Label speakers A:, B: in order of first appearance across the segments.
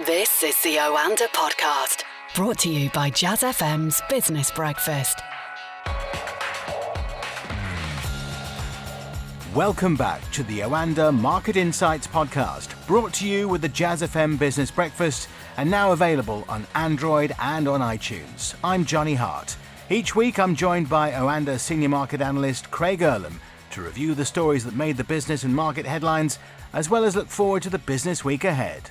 A: This is the Oanda podcast, brought to you by Jazz FM's Business Breakfast.
B: Welcome back to the Oanda Market Insights podcast, brought to you with the Jazz FM Business Breakfast and now available on Android and on iTunes. I'm Johnny Hart. Each week I'm joined by Oanda Senior Market Analyst Craig Erlam to review the stories that made the business and market headlines, as well as look forward to the business week ahead.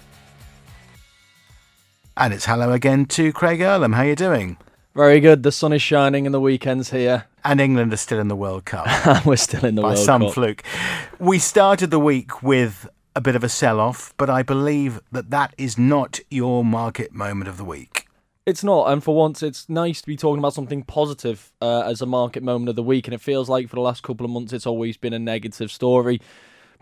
B: And it's hello again to Craig Erlam. How are you doing?
C: Very good. The sun is shining and the weekend's here.
B: And England are still in the World Cup.
C: We're still in the World Cup.
B: by some fluke. We started the week with a bit of a sell off, but I believe that that is not your market moment of the week.
C: It's not, and for once, it's nice to be talking about something positive uh, as a market moment of the week. And it feels like for the last couple of months, it's always been a negative story.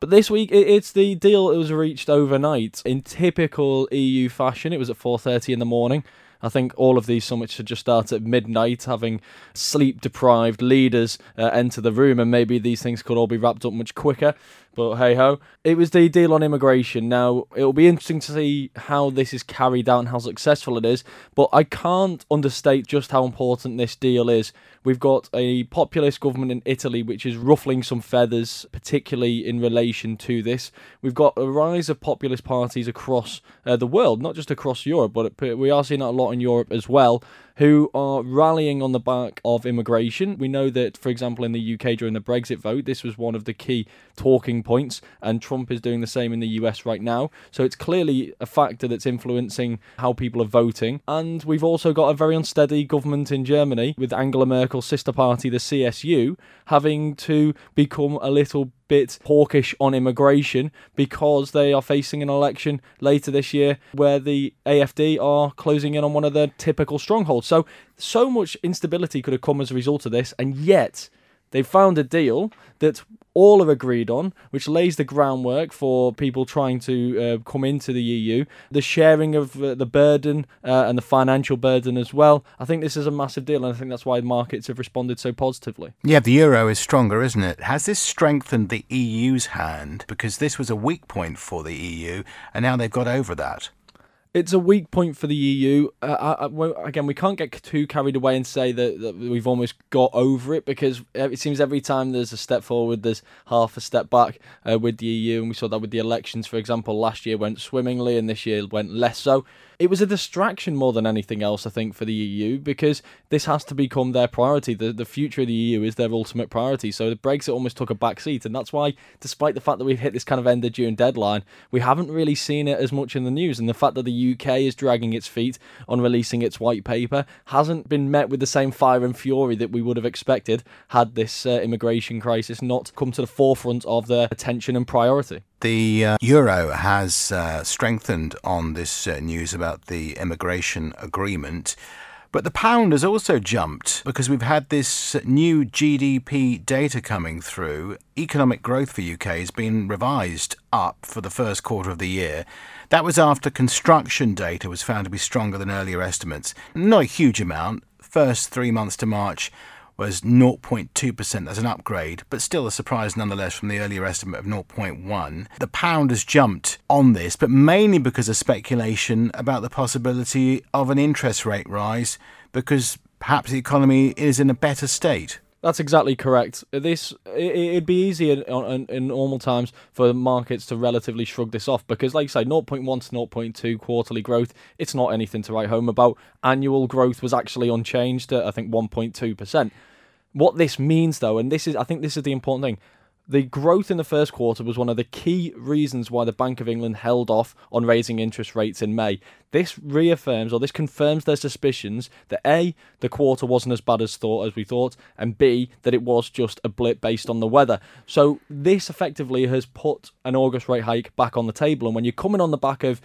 C: But this week, it's the deal that was reached overnight in typical EU fashion. It was at 4:30 in the morning. I think all of these summits should just start at midnight, having sleep deprived leaders uh, enter the room, and maybe these things could all be wrapped up much quicker. But hey ho. It was the deal on immigration. Now, it'll be interesting to see how this is carried out and how successful it is, but I can't understate just how important this deal is. We've got a populist government in Italy which is ruffling some feathers, particularly in relation to this. We've got a rise of populist parties across uh, the world, not just across Europe, but we are seeing that a lot in Europe as well who are rallying on the back of immigration. We know that, for example, in the UK during the Brexit vote, this was one of the key talking points, and Trump is doing the same in the US right now. So it's clearly a factor that's influencing how people are voting. And we've also got a very unsteady government in Germany with Angela Merkel's sister party, the CSU, having to become a little bit hawkish on immigration because they are facing an election later this year where the AFD are closing in on one of their typical strongholds. So, so much instability could have come as a result of this, and yet they found a deal that all are agreed on, which lays the groundwork for people trying to uh, come into the EU, the sharing of uh, the burden uh, and the financial burden as well. I think this is a massive deal, and I think that's why markets have responded so positively.
B: Yeah, the euro is stronger, isn't it? Has this strengthened the EU's hand? Because this was a weak point for the EU, and now they've got over that.
C: It's a weak point for the EU. Uh, I, I, again, we can't get too carried away and say that, that, we've almost got over it because it seems every time there's a step forward, there's half a step back uh, with the EU. And we saw that with the elections, for example, last year went swimmingly and this year went less so. It was a distraction more than anything else, I think, for the EU because this has to become their priority. The, the future of the EU is their ultimate priority. So the Brexit almost took a back seat. And that's why, despite the fact that we've hit this kind of end of June deadline, we haven't really seen it as much in the news. And the fact that the UK is dragging its feet on releasing its white paper hasn't been met with the same fire and fury that we would have expected had this uh, immigration crisis not come to the forefront of their attention and priority.
B: The uh, euro has uh, strengthened on this uh, news about the immigration agreement. But the pound has also jumped because we've had this new GDP data coming through. Economic growth for UK has been revised up for the first quarter of the year. That was after construction data was found to be stronger than earlier estimates. Not a huge amount. First three months to March was 0.2%. That's an upgrade, but still a surprise nonetheless from the earlier estimate of 0.1. The pound has jumped on this, but mainly because of speculation about the possibility of an interest rate rise because perhaps the economy is in a better state.
C: That's exactly correct. This it, would be easy in, in, normal times for markets to relatively shrug this off because, like I say, 0.1 to 0.2 quarterly growth, it's not anything to write home about. Annual growth was actually unchanged at I think 1.2 percent. What this means, though, and this is I think this is the important thing. The growth in the first quarter was one of the key reasons why the Bank of England held off on raising interest rates in May. This reaffirms or this confirms their suspicions that A, the quarter wasn't as bad as thought as we thought, and B, that it was just a blip based on the weather. So this effectively has put an August rate hike back on the table. And when you're coming on the back of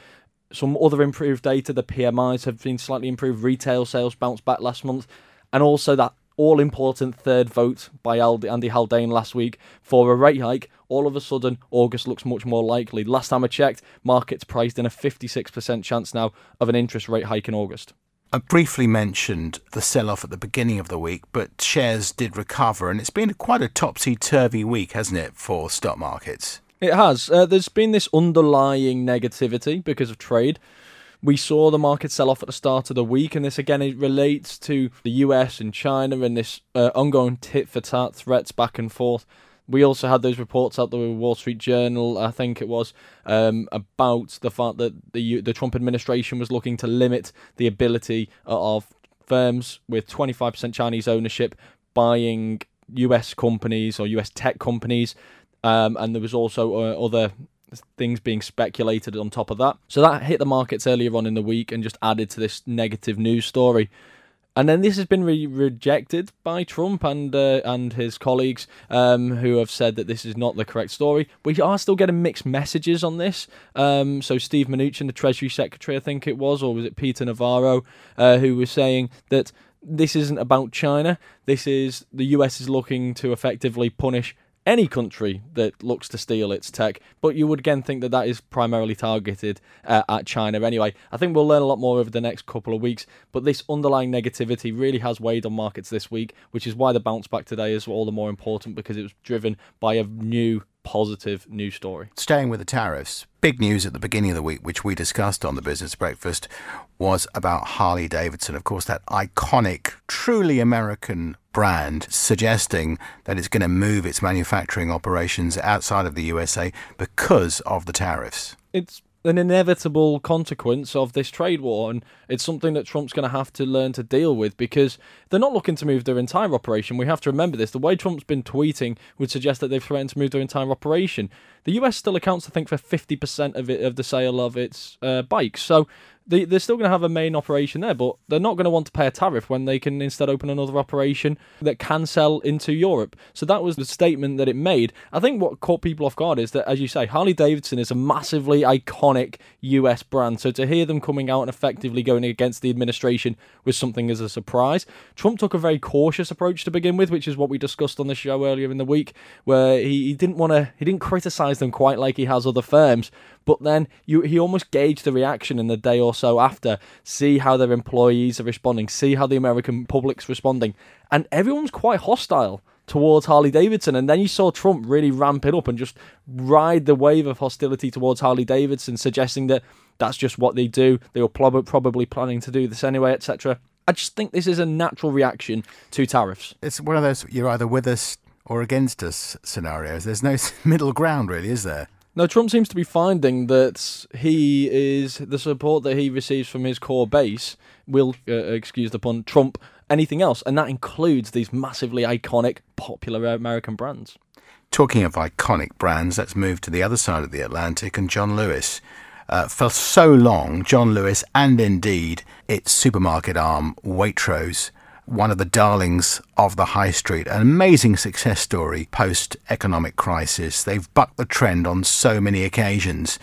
C: some other improved data, the PMIs have been slightly improved, retail sales bounced back last month, and also that all important third vote by Andy Haldane last week for a rate hike, all of a sudden August looks much more likely. Last time I checked, markets priced in a 56% chance now of an interest rate hike in August.
B: I briefly mentioned the sell off at the beginning of the week, but shares did recover, and it's been quite a topsy turvy week, hasn't it, for stock markets?
C: It has. Uh, there's been this underlying negativity because of trade We saw the market sell off at the start of the week, and this again it relates to the US and China and this uh, ongoing tit for tat threats back and forth. We also had those reports out the Wall Street Journal, I think it was, um, about the fact that the the Trump administration was looking to limit the ability of firms with 25% Chinese ownership buying US companies or US tech companies. Um, and there was also uh, other things being speculated on top of that. So that hit the markets earlier on in the week and just added to this negative news story. And then this has been re- rejected by Trump and uh, and his colleagues, um, who have said that this is not the correct story. We are still getting mixed messages on this. Um, so Steve Mnuchin, the Treasury Secretary, I think it was, or was it Peter Navarro, uh, who was saying that this isn't about China. This is the US is looking to effectively punish any country that looks to steal its tech, but you would again think that that is primarily targeted uh, at China anyway. I think we'll learn a lot more over the next couple of weeks, but this underlying negativity really has weighed on markets this week, which is why the bounce back today is all the more important because it was driven by a new positive news story.
B: Staying with the tariffs, big news at the beginning of the week, which we discussed on the Business Breakfast, was about Harley Davidson. Of course, that iconic, truly American brand, suggesting that it's going to move its manufacturing operations outside of the USA because of the tariffs.
C: It's an inevitable consequence of this trade war, and it's something that Trump's going to have to learn to deal with because they're not looking to move their entire operation. We have to remember this. The way Trump's been tweeting would suggest that they've threatened to move their entire operation. The US still accounts, I think, for 50% of it of the sale of its uh, bikes. So they, they're still going to have a main operation there, but they're not going to want to pay a tariff when they can instead open another operation that can sell into Europe. So that was the statement that it made. I think what caught people off guard is that, as you say, Harley Davidson is a massively iconic US brand. So to hear them coming out and effectively going against the administration was something as a surprise. Trump took a very cautious approach to begin with, which is what we discussed on the show earlier in the week, where he, he didn't want to, he didn't criticize them quite like he has other firms, but then you he almost gauged the reaction in the day or so after, see how their employees are responding, see how the American public's responding, and everyone's quite hostile towards Harley Davidson. And then you saw Trump really ramp it up and just ride the wave of hostility towards Harley Davidson, suggesting that that's just what they do. They were probably planning to do this anyway, etc. I just think this is a natural reaction to tariffs.
B: It's one of those you're either with us or against us scenarios. There's no middle ground, really, is there?
C: No, Trump seems to be finding that he is the support that he receives from his core base will, uh, excuse the pun, trump anything else, and that includes these massively iconic, popular American brands.
B: Talking of iconic brands, let's move to the other side of the Atlantic and John Lewis. Uh, for so long, John Lewis and indeed its supermarket arm, Waitrose, one of the darlings of the high street. An amazing success story post economic crisis. They've bucked the trend on so many occasions.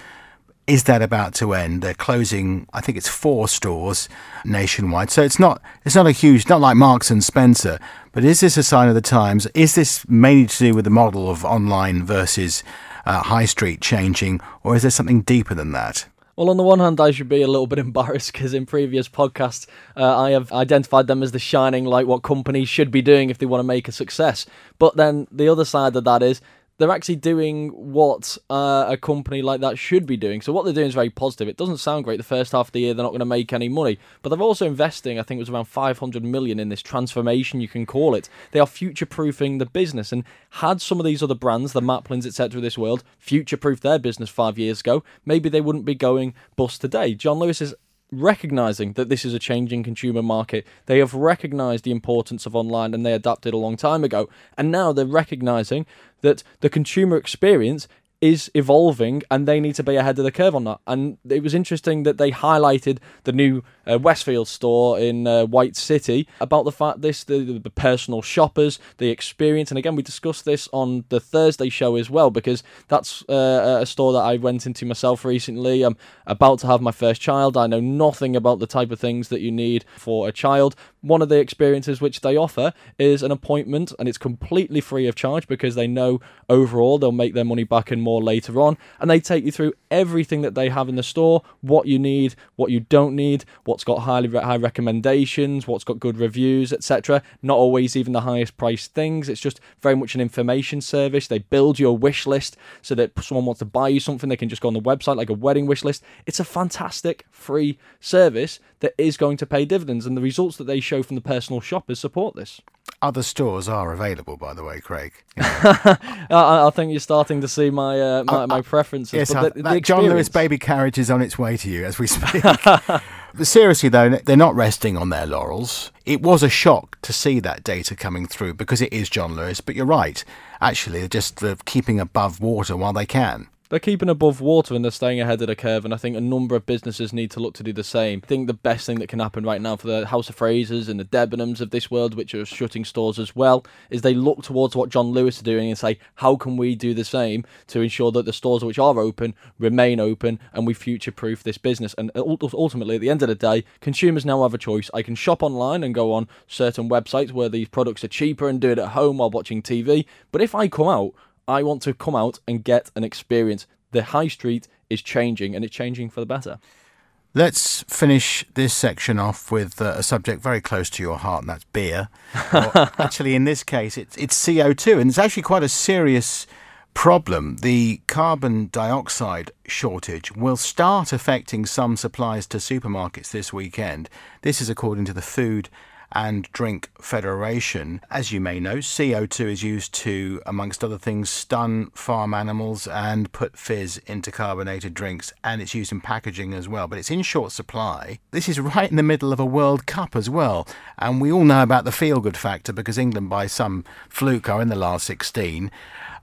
B: Is that about to end? They're closing, I think it's four stores nationwide. So it's not it's not a huge, not like Marks and Spencer. But is this a sign of the times? Is this mainly to do with the model of online versus uh, high street changing, or is there something deeper than that?
C: Well, on the one hand, I should be a little bit embarrassed because in previous podcasts, uh, I have identified them as the shining light, what companies should be doing if they want to make a success. But then the other side of that is they're actually doing what uh, a company like that should be doing. So what they're doing is very positive. It doesn't sound great the first half of the year; they're not going to make any money, but they're also investing. I think it was around 500 million in this transformation, you can call it. They are future-proofing the business, and had some of these other brands, the Maplins, etc., this world, future-proofed their business five years ago, maybe they wouldn't be going bust today. John Lewis is recognizing that this is a changing consumer market. They have recognized the importance of online and they adapted a long time ago. And now they're recognizing that the consumer experience is evolving and they need to be ahead of the curve on that. And it was interesting that they highlighted the new uh, Westfield store in uh, White City about the fact this the, the personal shoppers, the experience, and again we discussed this on the Thursday show as well because that's uh, a store that I went into myself recently. I'm about to have my first child. I know nothing about the type of things that you need for a child. One of the experiences which they offer is an appointment, and it's completely free of charge because they know overall they'll make their money back and more later on. And they take you through everything that they have in the store, what you need, what you don't need, what what's got highly high recommendations, what's got good reviews, etc. Not always even the highest priced things. It's just very much an information service. They build your wish list so that someone wants to buy you something, they can just go on the website like a wedding wish list. It's a fantastic free service that is going to pay dividends, and the results that they show from the personal shoppers support this.
B: Other stores are available, by the way, Craig. You know.
C: I, I, think you're starting to see my uh, my, uh, my, preferences.
B: Yes, but the, the John Lewis baby carriage is on its way to you as we speak. seriously, though, they're not resting on their laurels. It was a shock to see that data coming through because it is John Lewis. But you're right. Actually, they're just keeping above water while they can
C: they're keeping above water and they're staying ahead of the curve. And I think a number of businesses need to look to do the same. I think the best thing that can happen right now for the House of Frasers and the Debenhams of this world, which are shutting stores as well, is they look towards what John Lewis are doing and say, how can we do the same to ensure that the stores which are open remain open and we future proof this business? And ultimately, at the end of the day, consumers now have a choice. I can shop online and go on certain websites where these products are cheaper and do it at home while watching TV. But if I come out, I want to come out and get an experience. The high street is changing and it's changing for the better.
B: Let's finish this section off with uh, a subject very close to your heart, and that's beer. actually, in this case, it's, it's CO2, and it's actually quite a serious problem. The carbon dioxide shortage will start affecting some supplies to supermarkets this weekend. This is according to the Food and Drink Federation. As you may know, CO2 is used to, amongst other things, stun farm animals and put fizz into carbonated drinks, and it's used in packaging as well. But it's in short supply. This is right in the middle of a World Cup as well, and we all know about the feel good factor because England, by some fluke, are in the last 16.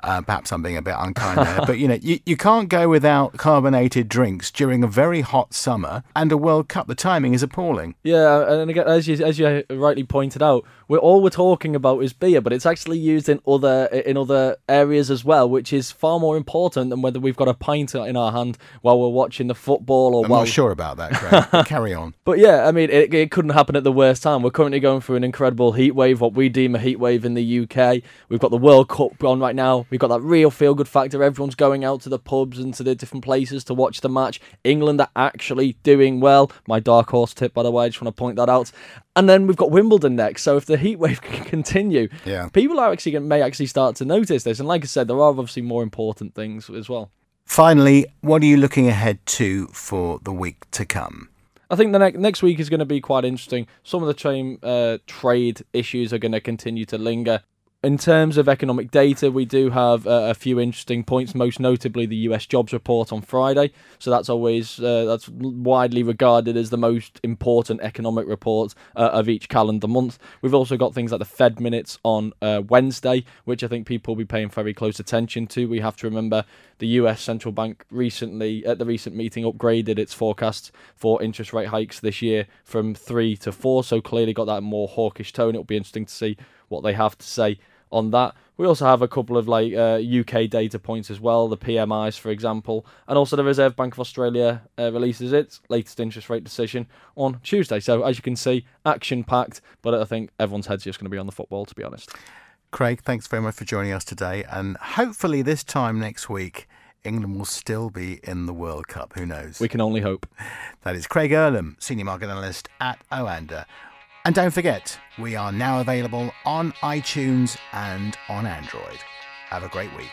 B: Uh, perhaps I'm being a bit unkind there, but you know, you, you can't go without carbonated drinks during a very hot summer and a World Cup. The timing is appalling.
C: Yeah, and again, as you as you rightly pointed out, we're all we're talking about is beer, but it's actually used in other in other areas as well, which is far more important than whether we've got a pint in our hand while we're watching the football or.
B: I'm
C: while...
B: not sure about that. Craig. carry on.
C: But yeah, I mean, it, it couldn't happen at the worst time. We're currently going through an incredible heat wave, what we deem a heat wave in the UK. We've got the World Cup on right now. We've got that real feel good factor. Everyone's going out to the pubs and to the different places to watch the match. England are actually doing well. My dark horse tip, by the way, I just want to point that out. And then we've got Wimbledon next. So if the heat wave can continue,
B: yeah.
C: people are actually may actually start to notice this. And like I said, there are obviously more important things as well.
B: Finally, what are you looking ahead to for the week to come?
C: I think the ne- next week is going to be quite interesting. Some of the uh, trade issues are going to continue to linger in terms of economic data, we do have uh, a few interesting points. Most notably, the U.S. jobs report on Friday. So that's always uh, that's widely regarded as the most important economic report uh, of each calendar month. We've also got things like the Fed minutes on uh, Wednesday, which I think people will be paying very close attention to. We have to remember the U.S. central bank recently at the recent meeting upgraded its forecasts for interest rate hikes this year from three to four. So clearly got that more hawkish tone. It'll be interesting to see what they have to say on that. We also have a couple of like uh, UK data points as well, the PMIs for example, and also the Reserve Bank of Australia uh, releases its latest interest rate decision on Tuesday. So as you can see, action packed, but I think everyone's head's just going to be on the football to be honest.
B: Craig, thanks very much for joining us today, and hopefully this time next week. England will still be in the World Cup. Who knows?
C: We can only hope.
B: That is Craig Erlam, Senior Market Analyst at Oanda. And don't forget, we are now available on iTunes and on Android. Have a great week.